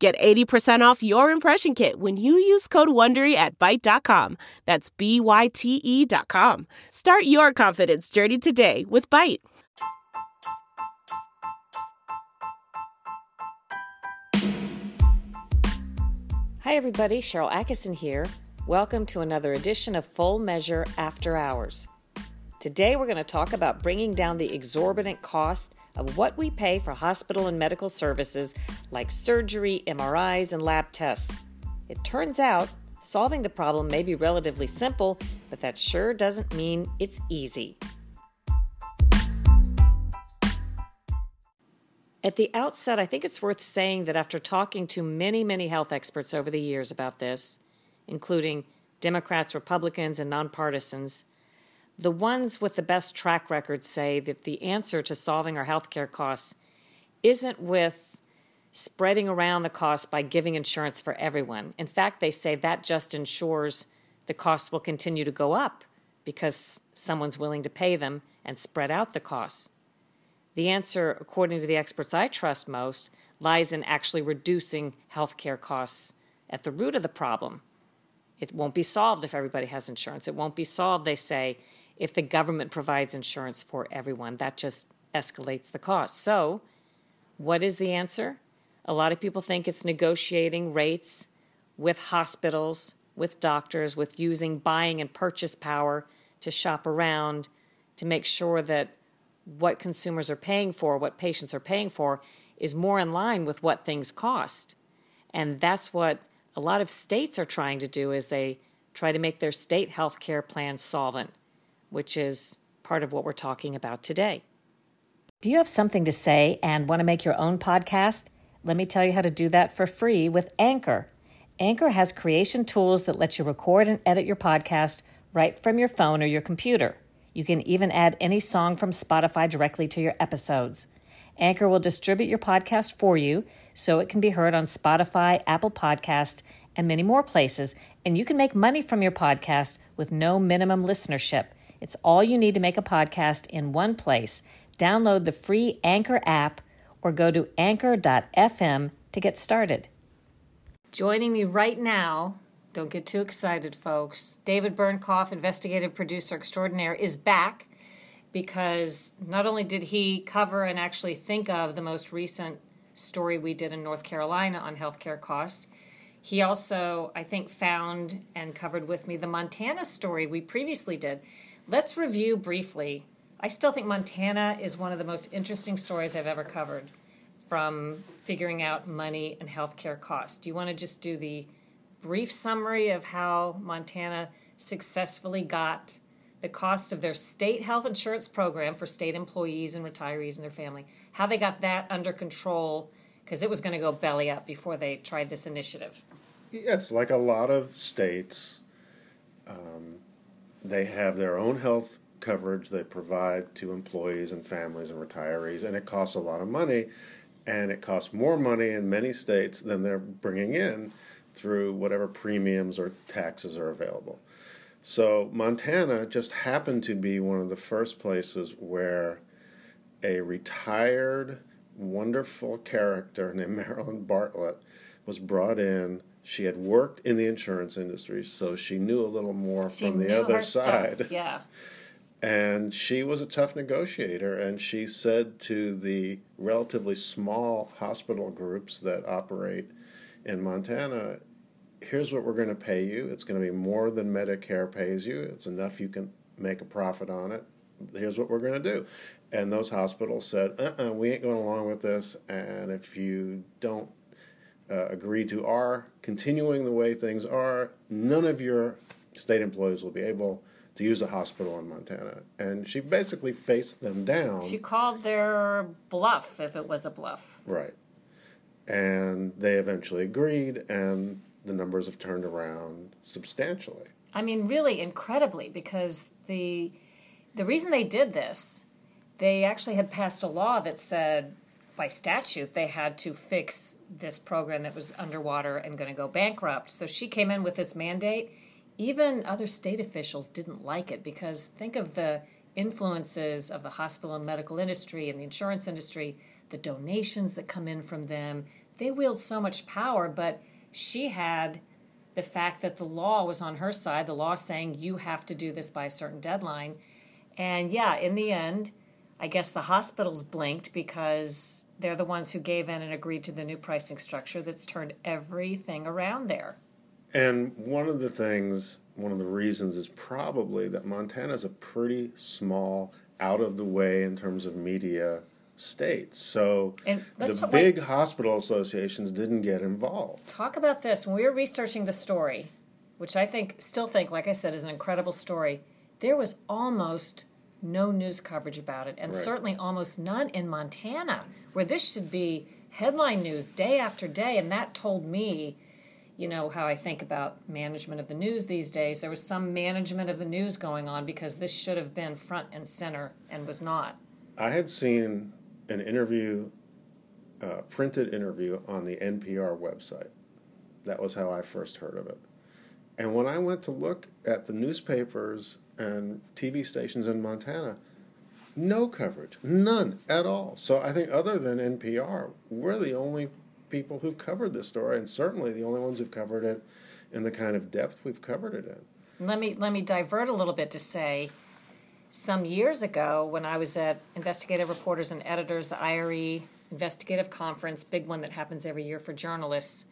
Get 80% off your impression kit when you use code WONDERY at Byte.com. That's B-Y-T-E dot com. Start your confidence journey today with Byte. Hi, everybody. Sharyl Attkisson here. Welcome to another edition of Full Measure After Hours. Today, we're going to talk about bringing down the exorbitant cost of what we pay for hospital and medical services like surgery, MRIs, and lab tests. It turns out solving the problem may be relatively simple, but that sure doesn't mean it's easy. At the outset, I think it's worth saying that after talking to many, many health experts over the years about this, including Democrats, Republicans, and nonpartisans, the ones with the best track record say that the answer to solving our healthcare costs isn't with spreading around the cost by giving insurance for everyone. In fact, they say that just ensures the costs will continue to go up because someone's willing to pay them and spread out the costs. The answer, according to the experts I trust most, lies in actually reducing healthcare costs at the root of the problem. It won't be solved if everybody has insurance. It won't be solved, they say, if the government provides insurance for everyone. That just escalates the cost. So, what is the answer? A lot of people think it's negotiating rates with hospitals, with doctors, with using buying and purchase power to shop around to make sure that what consumers are paying for, what patients are paying for, is more in line with what things cost. And that's what a lot of states are trying to do is they try to make their state health care plans solvent, which is part of what we're talking about today. Do you have something to say and want to make your own podcast? Let me tell you how to do that for free with Anchor. Anchor has creation tools that let you record and edit your podcast right from your phone or your computer. You can even add any song from Spotify directly to your episodes. Anchor will distribute your podcast for you so it can be heard on Spotify, Apple Podcast, and many more places, and you can make money from your podcast with no minimum listenership. It's all you need to make a podcast in one place. Download the free Anchor app or go to anchor.fm to get started. Joining me right now don't get too excited, folks. David Bernknopf, investigative producer extraordinaire, is back because not only did he cover and actually think of the most recent story we did in North Carolina on healthcare costs, he also, I think, found and covered with me the Montana story we previously did. Let's review briefly. I still think Montana is one of the most interesting stories I've ever covered from figuring out money and healthcare costs. Do you want to just do the brief summary of how Montana successfully got the cost of their state health insurance program for state employees and retirees and their family, how they got that under control because it was going to go belly up before they tried this initiative. Yes, like a lot of states, um, they have their own health coverage they provide to employees and families and retirees, and it costs a lot of money, and it costs more money in many states than they're bringing in through whatever premiums or taxes are available. So Montana just happened to be one of the first places where a retired, wonderful character named Marilyn Bartlett was brought in. She had worked in the insurance industry, so she knew a little more She from the other her side. Stuff. Yeah. And she was a tough negotiator, and she said to the relatively small hospital groups that operate in Montana, here's what we're going to pay you. It's going to be more than Medicare pays you. It's enough you can make a profit on it. Here's what we're going to do. And those hospitals said, uh uh we ain't going along with this. And if you don't uh, agree to our continuing the way things are, none of your state employees will be able to use a hospital in Montana. And she basically faced them down. She called their bluff if it was a bluff. Right. And they eventually agreed, and the numbers have turned around substantially. I mean, really incredibly, because the the reason they did this, they actually had passed a law that said by statute they had to fix this program that was underwater and going to go bankrupt. So she came in with this mandate. Even other state officials didn't like it because think of the influences of the hospital and medical industry and the insurance industry, the donations that come in from them. They wield so much power, but she had the fact that the law was on her side, the law saying you have to do this by a certain deadline. And yeah, in the end, I guess the hospitals blinked because they're the ones who gave in and agreed to the new pricing structure that's turned everything around there. And one of the things, one of the reasons is probably that Montana is a pretty small, out of the way in terms of media states. So the big hospital associations didn't get involved. Talk about this. When we were researching the story, which I think, still think, like I said, is an incredible story, there was almost no news coverage about it, and Right. certainly almost none in Montana, where this should be headline news day after day. And that told me, you know, how I think about management of the news these days. There was some management of the news going on because this should have been front and center and was not. I had seen an interview, uh, printed interview on the NPR website. That was how I first heard of it. And when I went to look at the newspapers and TV stations in Montana, no coverage, none at all. So I think, other than NPR, we're the only people who've covered this story, and certainly the only ones who've covered it in the kind of depth we've covered it in. Let me let me divert a little bit to say some years ago when I was at Investigative Reporters and Editors, the IRE Investigative Conference, big one that happens every year for journalists.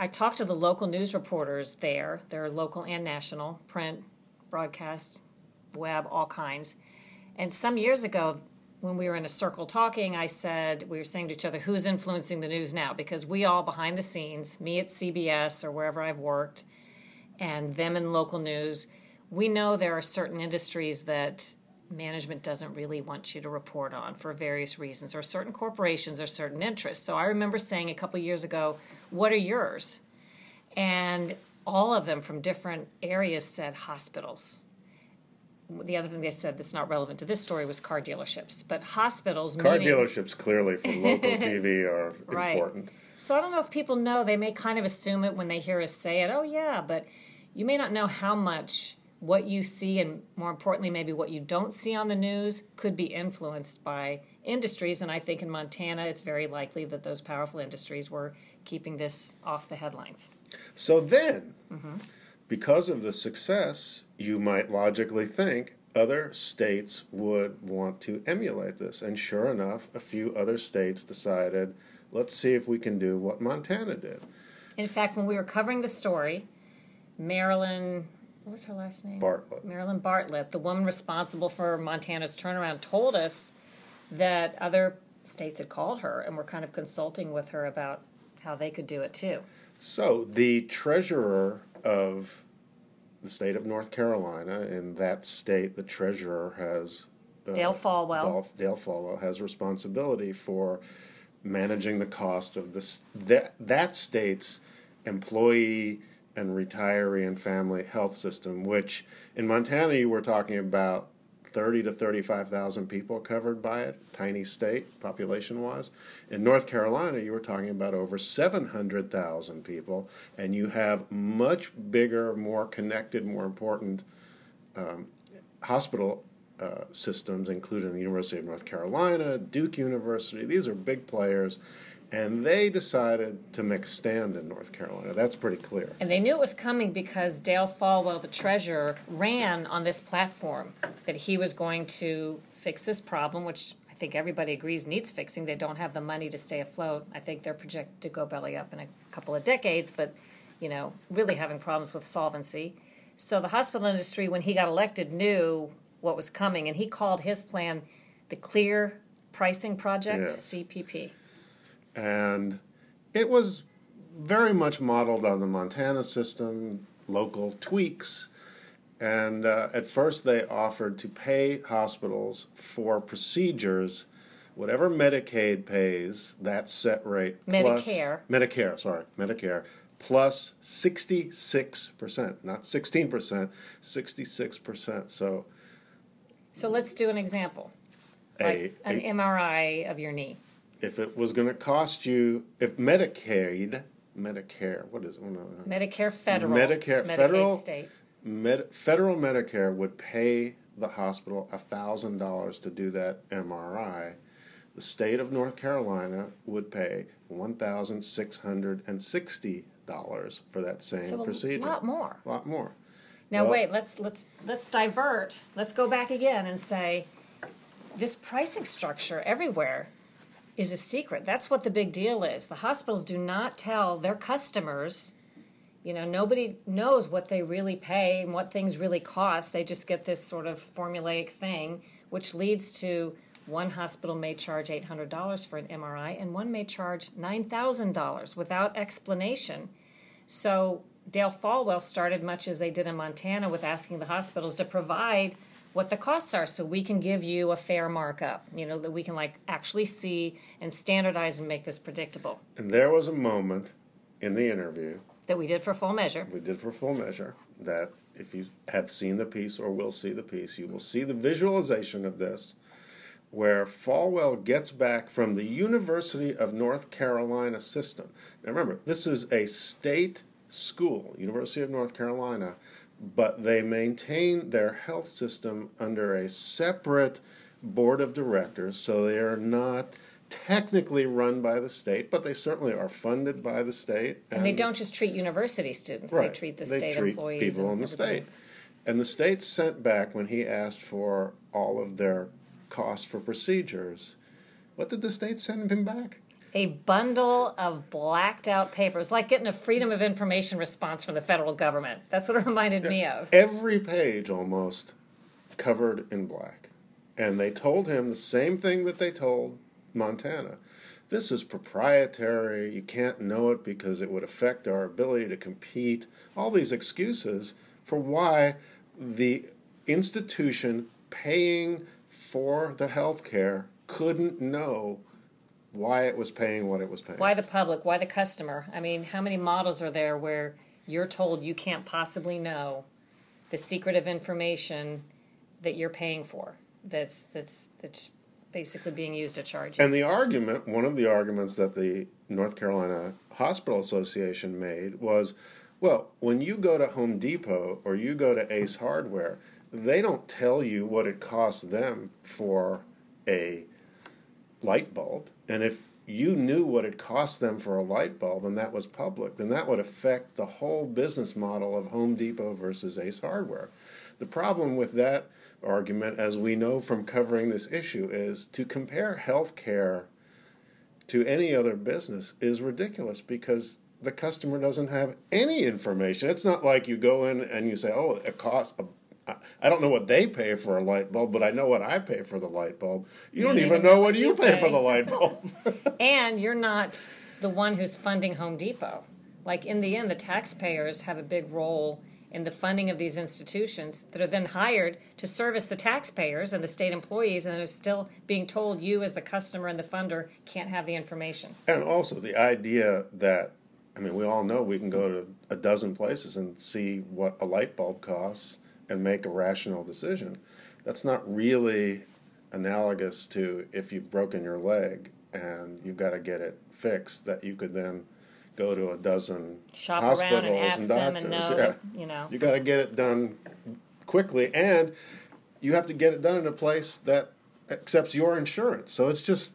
I talked to the local news reporters there. They're local and national, print, broadcast, web, all kinds. And some years ago, when we were in a circle talking, I said, we were saying to each other, who's influencing the news now? Because we all behind the scenes, me at CBS or wherever I've worked, and them in local news, we know there are certain industries that management doesn't really want you to report on for various reasons, or certain corporations or certain interests. So I remember saying a couple years ago, What are yours? And all of them from different areas said hospitals. The other thing they said that's not relevant to this story was car dealerships, but hospitals. Car meaning, dealerships clearly for local TV are Right. important. So I don't know if people know. They may kind of assume it when they hear us say it. Oh yeah, but you may not know how much what you see, and more importantly, maybe what you don't see on the news, could be influenced by industries. And I think in Montana, it's very likely that those powerful industries were keeping this off the headlines. So then, mm-hmm. because of the success, you might logically think other states would want to emulate this. And sure enough, a few other states decided, let's see if we can do what Montana did. In fact, when we were covering the story, Marilyn, what was her last name? Bartlett. Marilyn Bartlett, the woman responsible for Montana's turnaround, told us that other states had called her and were kind of consulting with her about how they could do it too. So the treasurer of the state of North Carolina, in that state, the treasurer has uh, Dale Folwell. Dale, Dale Folwell has responsibility for managing the cost of this that that state's employee and retiree and family health system. Which in Montana, you were talking about thirty to thirty-five thousand people covered by it, tiny state population-wise. In North Carolina, you were talking about over seven hundred thousand people, and you have much bigger, more connected, more important um, hospital uh, systems, including the University of North Carolina, Duke University. These are big players, and they decided to make a stand in North Carolina. That's pretty clear. And they knew it was coming because Dale Folwell, the treasurer, ran on this platform that he was going to fix this problem, which I think everybody agrees needs fixing. They don't have the money to stay afloat. I think they're projected to go belly up in a couple of decades, but you know, really having problems with solvency. So the hospital industry, when he got elected, knew what was coming, and he called his plan the Clear Pricing Project, Yes. CPP. And it was very much modeled on the Montana system, local tweaks. And uh, at first, they offered to pay hospitals for procedures, whatever Medicaid pays, that set rate. plus- Medicare. Medicare, sorry, Medicare, plus 66%, not 16%, 66%. So So let's do an example. a, Like an a- MRI of your knee. If it was going to cost you, if Medicaid, Medicare, what is it? Medicare federal. Medicare Medicaid federal state. Med, federal Medicare would pay the hospital thousand dollars to do that MRI. The state of North Carolina would pay one thousand six hundred and sixty dollars for that same So procedure. a lot more. A lot more. Now Well- wait, let's let's let's divert. Let's go back again and say this pricing structure everywhere is a secret. That's what the big deal is. The hospitals do not tell their customers, you know, nobody knows what they really pay and what things really cost. They just get this sort of formulaic thing which leads to one hospital may charge $800 for an MRI and one may charge $9,000 without explanation. So Dale Folwell started much as they did in Montana with asking the hospitals to provide what the costs are so we can give you a fair markup, you know, that we can like actually see and standardize and make this predictable. And there was a moment in the interview That we did for full measure. we did for full measure that if you have seen the piece or will see the piece, you will see the visualization of this where Folwell gets back from the University of North Carolina system. Now remember, this is a state school, University of North Carolina, but they maintain their health system under a separate board of directors, so they are not technically run by the state, but they certainly are funded by the state. And they don't just treat university students, they treat the state treat employees. people and in the state. else. And the state sent back when he asked for all of their costs for procedures. What did the state send him back? A bundle of blacked out papers, like getting a Freedom of Information response from the federal government. That's what it reminded me of. Every page almost covered in black. And they told him the same thing that they told Montana. This is proprietary. You can't know it because it would affect our ability to compete. All these excuses for why the institution paying for the health care couldn't know why it was paying what it was paying. Why the public? Why the customer? I mean, how many models are there where you're told you can't possibly know the secret of information that you're paying for? That's that's that's basically being used to charge you. And the argument, one of the arguments that the North Carolina Hospital Association made was well, when you go to Home Depot or you go to Ace Hardware, they don't tell you what it costs them for a light bulb. And if you knew what it cost them for a light bulb and that was public, then that would affect the whole business model of Home Depot versus Ace Hardware. The problem with that argument, as we know from covering this issue, is to compare healthcare to any other business is ridiculous because the customer doesn't have any information. It's not like you go in and you say, "Oh, it costs." A, I- don't know what they pay for a light bulb, but I know what I pay for the light bulb. You, don't, even know what you pay, for the light bulb. And you're not the one who's funding Home Depot. Like in the end, the taxpayers have a big role in the funding of these institutions that are then hired to service the taxpayers and the state employees, and are still being told you, as the customer and the funder, can't have the information. And also the idea that, I mean, we all know we can go to a dozen places and see what a light bulb costs and make a rational decision. That's not really analogous to if you've broken your leg and you've got to get it fixed, that you could then go to a dozen Shop hospitals and ask and them doctors. and know, yeah. that, you know. You got to get it done quickly, and you have to get it done in a place that accepts your insurance. So it's just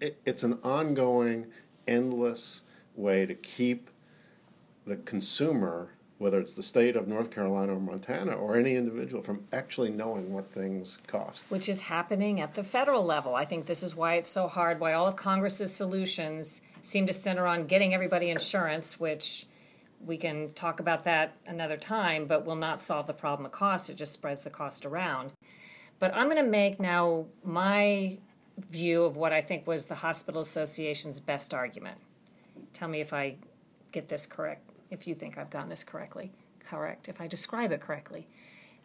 it, it's an ongoing, endless way to keep the consumer, whether it's the state of North Carolina or Montana or any individual, from actually knowing what things cost. which is happening at the federal level. I think this is why it's so hard, why all of Congress's solutions seem to center on getting everybody insurance, which we can talk about that another time, but will not solve the problem of cost. It just spreads the cost around. But I'm going to make now my view of what I think was the Hospital Association's best argument. Tell me if I get this correct, if you think I've gotten this correctly. Correct, if I describe it correctly.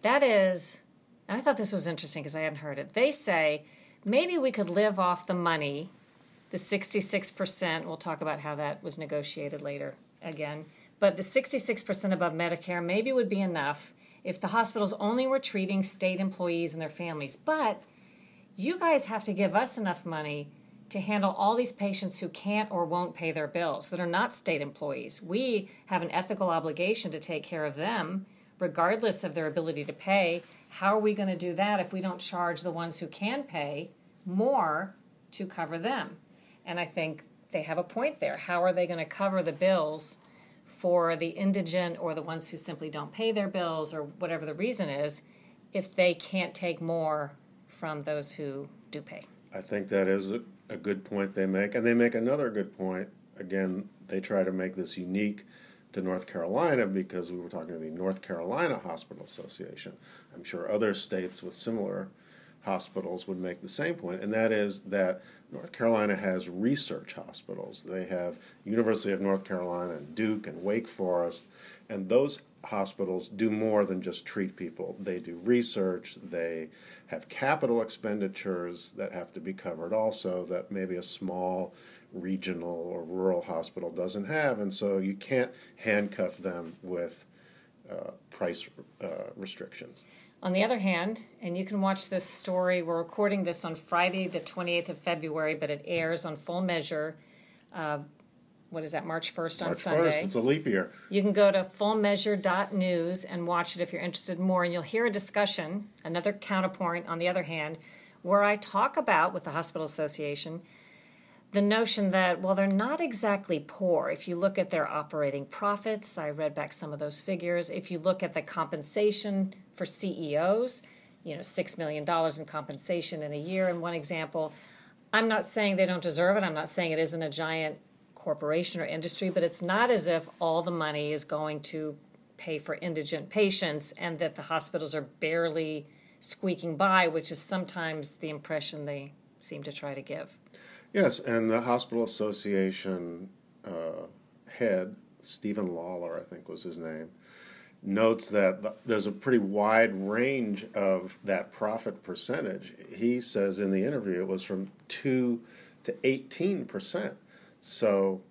That is, and I thought this was interesting because I hadn't heard it. They say maybe we could live off the money, the 66%. We'll talk about how that was negotiated later again. But the 66% above Medicare maybe would be enough if the hospitals only were treating state employees and their families. But you guys have to give us enough money to handle all these patients who can't or won't pay their bills that are not state employees. We have an ethical obligation to take care of them, regardless of their ability to pay. How are we going to do that if we don't charge the ones who can pay more to cover them? And I think they have a point there. How are they going to cover the bills for the indigent or the ones who simply don't pay their bills or whatever the reason is if they can't take more from those who do pay? I think that is a, a good point they make. And they make another good point. Again, they try to make this unique to North Carolina because we were talking to the North Carolina Hospital Association. I'm sure other states with similar hospitals would make the same point, and that is that North Carolina has research hospitals. They have University of North Carolina and Duke and Wake Forest, and those hospitals do more than just treat people. They do research, they have capital expenditures that have to be covered also that maybe a small regional or rural hospital doesn't have, and so you can't handcuff them with uh, price uh, restrictions. On the other hand, and you can watch this story, we're recording this on Friday, the 28th of February, but it airs on full measure. Uh, what is that, March 1st on March Sunday? 1st, it's a leap year. You can go to fullmeasure.news and watch it if you're interested more, and you'll hear a discussion, another counterpoint on the other hand, where I talk about with the Hospital Association the notion that, well, they're not exactly poor. If you look at their operating profits, I read back some of those figures. If you look at the compensation for CEOs, you know, $6 million in compensation in a year, in one example. I'm not saying they don't deserve it. I'm not saying it isn't a giant corporation or industry, but it's not as if all the money is going to pay for indigent patients and that the hospitals are barely squeaking by, which is sometimes the impression they seem to try to give. Yes, and the Hospital Association uh, head, Stephen Lawler, I think was his name, notes that th- there's a pretty wide range of that profit percentage. He says in the interview it was from 2 to 18 percent. So,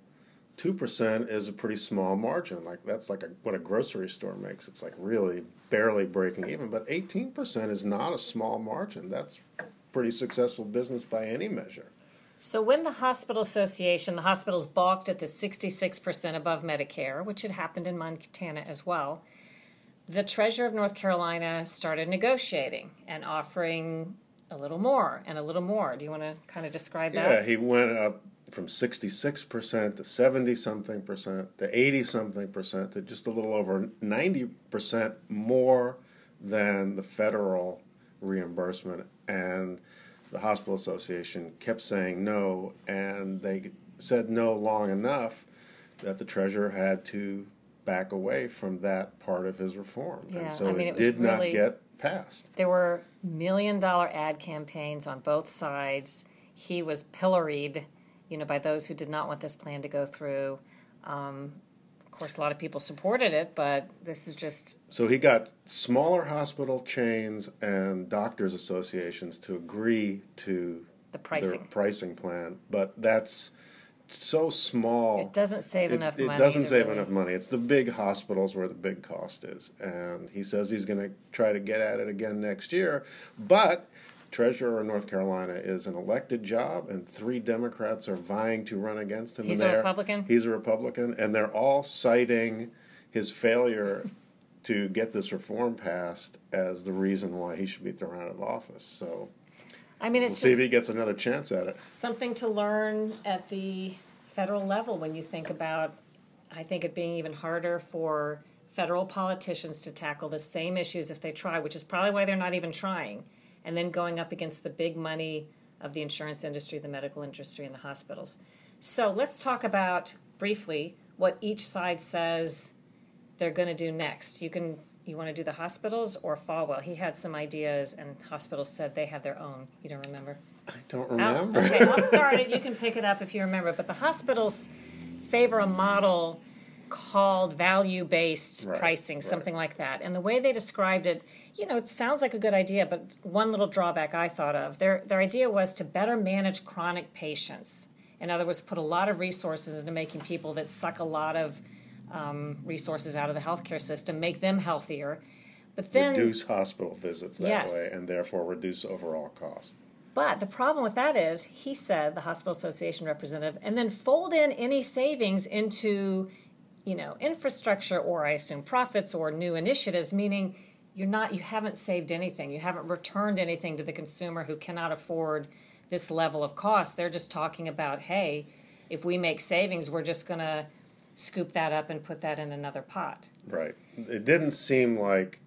2 percent is a pretty small margin. Like that's like a, what a grocery store makes. It's like really barely breaking even. But 18 percent is not a small margin. That's pretty successful business by any measure. So when the hospital association, the hospitals balked at the 66% above Medicare, which had happened in Montana as well, the treasurer of North Carolina started negotiating and offering a little more and a little more. Do you want to kind of describe that? Yeah, he went up from 66% to 70 something percent to 80 something percent to just a little over 90% more than the federal reimbursement. And the hospital association kept saying no, and they said no long enough that the treasurer had to back away from that part of his reform. Yeah, and so I mean, it, it did not get passed. There were million dollar ad campaigns on both sides. He was pilloried, you know, by those who did not want this plan to go through. Um, of course, a lot of people supported it, but this is just So he got smaller hospital chains and doctors' associations to agree to the pricing. their pricing plan, but that's so small. It doesn't save It- enough it money. doesn't save really- enough money. It's the big hospitals where the big cost is, and he says he's going to try to get at it again next year. But treasurer of North Carolina is an elected job, and three Democrats are vying to run against him. He's a Republican? He's a Republican, and they're all citing his failure to get this reform passed as the reason why he should be thrown out of office. So I mean, we'll it's see if he gets another chance at it. something to learn at the federal level when you think about, I think it being even harder for federal politicians to tackle the same issues if they try, which is probably why they're not even trying, and then going up against the big money of the insurance industry, the medical industry, and the hospitals. So let's talk about briefly what each side says they're going to do next. You can you want to do the hospitals or Folwell? He had some ideas, and hospitals said they have their own. You don't remember? I don't I'll- remember. okay, I'll start it. You can pick it up if you remember. But the hospitals favor a model called value based Right, pricing, right. something like that. And the way they described it, you know, it sounds like a good idea, but one little drawback I thought of their, their idea was to better manage chronic patients. In other words, put a lot of resources into making people that suck a lot of um, resources out of the healthcare system, make them healthier. But then reduce hospital visits that Yes. way, and therefore reduce overall cost. But the problem with that is, he said, the hospital association representative, and then fold in any savings into, you know, infrastructure or I assume profits or new initiatives, meaning you're not, you haven't saved anything. You haven't returned anything to the consumer who cannot afford this level of cost. They're just talking about, hey, if we make savings, we're just going to scoop that up and put that in another pot. Right. It didn't seem like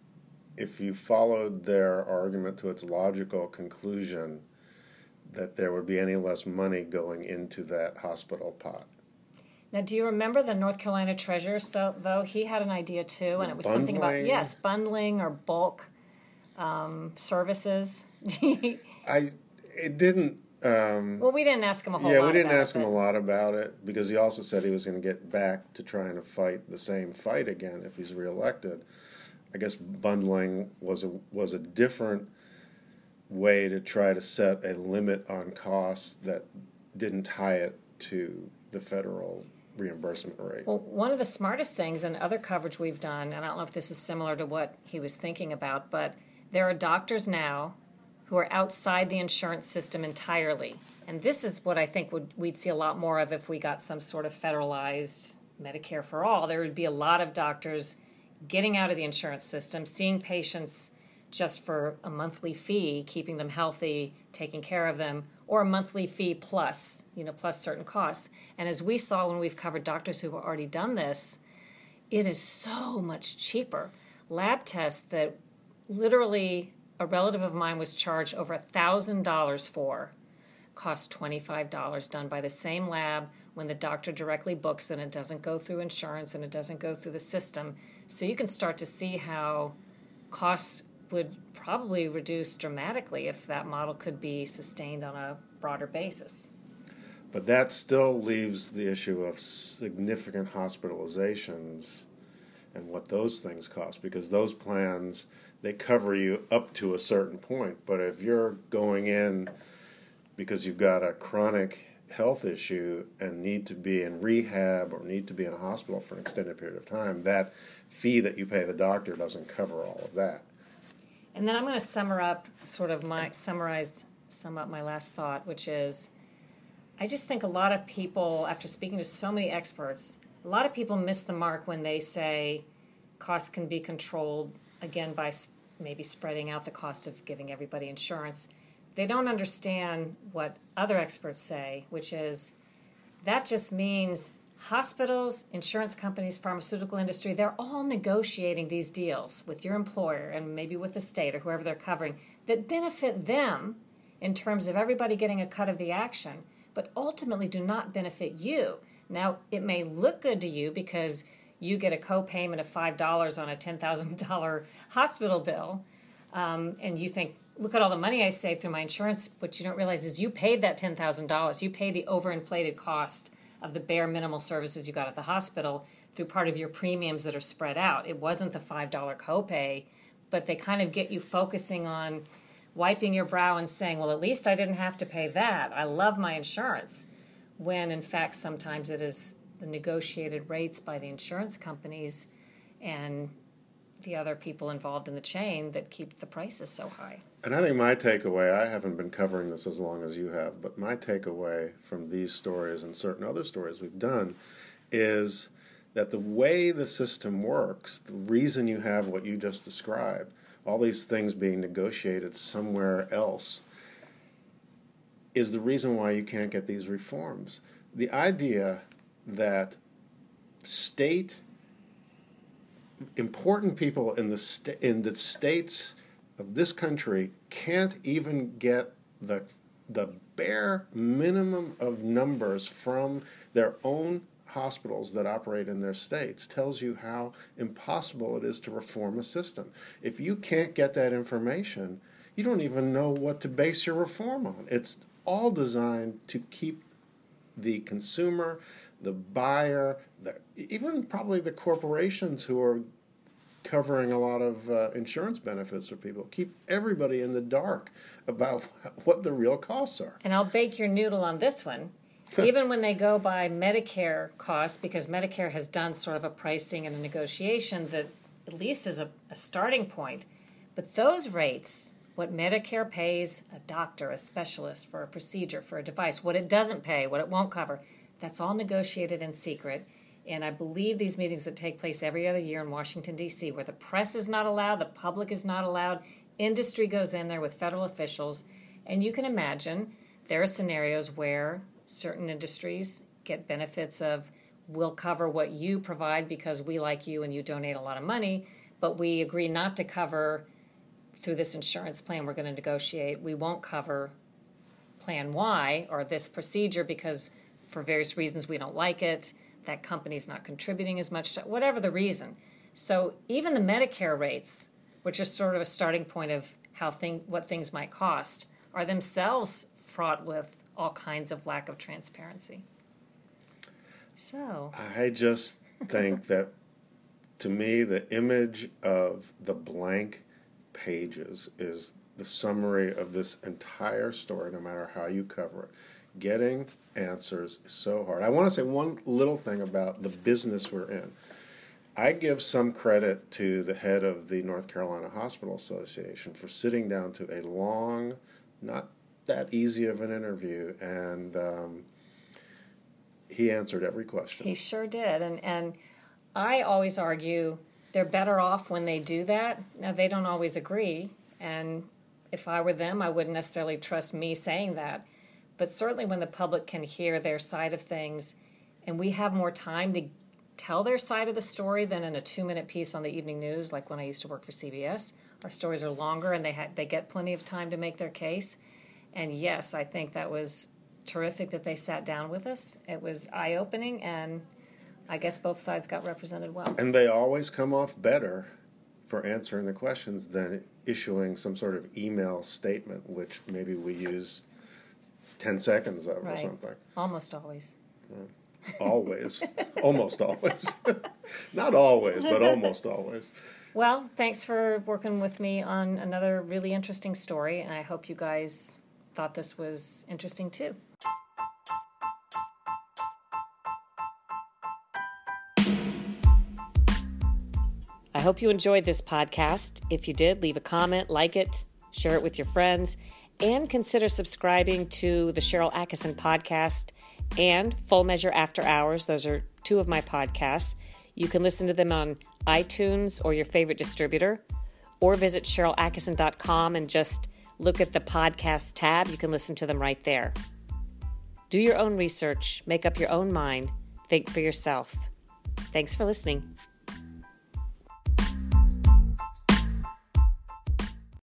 if you followed their argument to its logical conclusion that there would be any less money going into that hospital pot. Now, do you remember the North Carolina treasurer? So, though he had an idea too, and it was something about yes, bundling or bulk um, services. I it didn't um, well, we didn't ask him a whole yeah, lot. we didn't about ask it, him a lot about it because he also said he was going to get back to trying to fight the same fight again if he's reelected. I guess bundling was a was a different way to try to set a limit on costs that didn't tie it to the federal reimbursement rate. Well, one of the smartest things and other coverage we've done, and I don't know if this is similar to what he was thinking about, but there are doctors now who are outside the insurance system entirely. And this is what I think would we'd see a lot more of if we got some sort of federalized Medicare for all. There would be a lot of doctors getting out of the insurance system, seeing patients just for a monthly fee, keeping them healthy, taking care of them, or a monthly fee plus, you know, plus certain costs. And as we saw when we've covered doctors who have already done this, it is so much cheaper. Lab tests that literally a relative of mine was charged over a thousand dollars for cost $25 done by the same lab when the doctor directly books and it doesn't go through insurance and it doesn't go through the system. So you can start to see how costs would probably reduce dramatically if that model could be sustained on a broader basis. But that still leaves the issue of significant hospitalizations and what those things cost because those plans they cover you up to a certain point. But if you're going in because you've got a chronic health issue and need to be in rehab or need to be in a hospital for an extended period of time, that fee that you pay the doctor doesn't cover all of that. And then I'm going to sum up sort of my summarize sum up my last thought, which is I just think a lot of people, after speaking to so many experts, a lot of people miss the mark when they say costs can be controlled again by maybe spreading out the cost of giving everybody insurance. They don't understand what other experts say, which is that just means hospitals, insurance companies, pharmaceutical industry, they're all negotiating these deals with your employer and maybe with the state or whoever they're covering that benefit them in terms of everybody getting a cut of the action, but ultimately do not benefit you. Now, it may look good to you because you get a co-payment of $5 on a $10,000 hospital bill, um, and you think, look at all the money I saved through my insurance. What you don't realize is you paid that $10,000. You paid the overinflated cost of the bare minimal services you got at the hospital through part of your premiums that are spread out. It wasn't the $5 copay, but they kind of get you focusing on wiping your brow and saying, well, at least I didn't have to pay that. I love my insurance. When in fact, sometimes it is the negotiated rates by the insurance companies and the other people involved in the chain that keep the prices so high. And I think my takeaway, I haven't been covering this as long as you have, but my takeaway from these stories and certain other stories we've done is that the way the system works, the reason you have what you just described, all these things being negotiated somewhere else, is the reason why you can't get these reforms. The idea that state important people in the in the states of this country can't even get the the bare minimum of numbers from their own hospitals that operate in their states tells you how impossible it is to reform a system. If you can't get that information, you don't even know what to base your reform on. It's all designed to keep the consumer, the buyer, the, even probably the corporations who are covering a lot of uh, insurance benefits for people, keep everybody in the dark about what the real costs are. And I'll bake your noodle on this one. even when they go by Medicare costs, because Medicare has done sort of a pricing and a negotiation that at least is a, a starting point. But those rates, what Medicare pays a doctor, a specialist for a procedure, for a device, what it doesn't pay, what it won't cover, that's all negotiated in secret. And I believe these meetings that take place every other year in Washington, D.C., where the press is not allowed, the public is not allowed, industry goes in there with federal officials. And you can imagine there are scenarios where certain industries get benefits of we'll cover what you provide because we like you and you donate a lot of money, but we agree not to cover through this insurance plan we're going to negotiate. We won't cover plan Y or this procedure because for various reasons we don't like it. That company's not contributing as much to whatever the reason. So even the Medicare rates, which are sort of a starting point of how thing what things might cost, are themselves fraught with all kinds of lack of transparency. So I just think that to me, the image of the blank pages is the summary of this entire story, no matter how you cover it. Getting answers is so hard. I want to say one little thing about the business we're in. I give some credit to the head of the North Carolina Hospital Association for sitting down to a long, not that easy of an interview, and um, he answered every question. He sure did, and and I always argue they're better off when they do that. Now they don't always agree, and if I were them, I wouldn't necessarily trust me saying that. But certainly when the public can hear their side of things, and we have more time to tell their side of the story than in a two-minute piece on the evening news, like when I used to work for CBS. Our stories are longer, and they ha- they get plenty of time to make their case. And yes, I think that was terrific that they sat down with us. It was eye opening, and I guess both sides got represented well. And they always come off better for answering the questions than issuing some sort of email statement, which maybe we use 10 seconds of Right. or something. Almost always. Always. almost always. Not always, but almost always. Well, thanks for working with me on another really interesting story, and I hope you guys thought this was interesting too. I hope you enjoyed this podcast. If you did, leave a comment, like it, share it with your friends, and consider subscribing to the Sharyl Attkisson podcast and Full Measure After Hours. Those are two of my podcasts. You can listen to them on iTunes or your favorite distributor, or visit SharylAttkisson.com and just look at the podcast tab. You can listen to them right there. Do your own research, make up your own mind, think for yourself. Thanks for listening.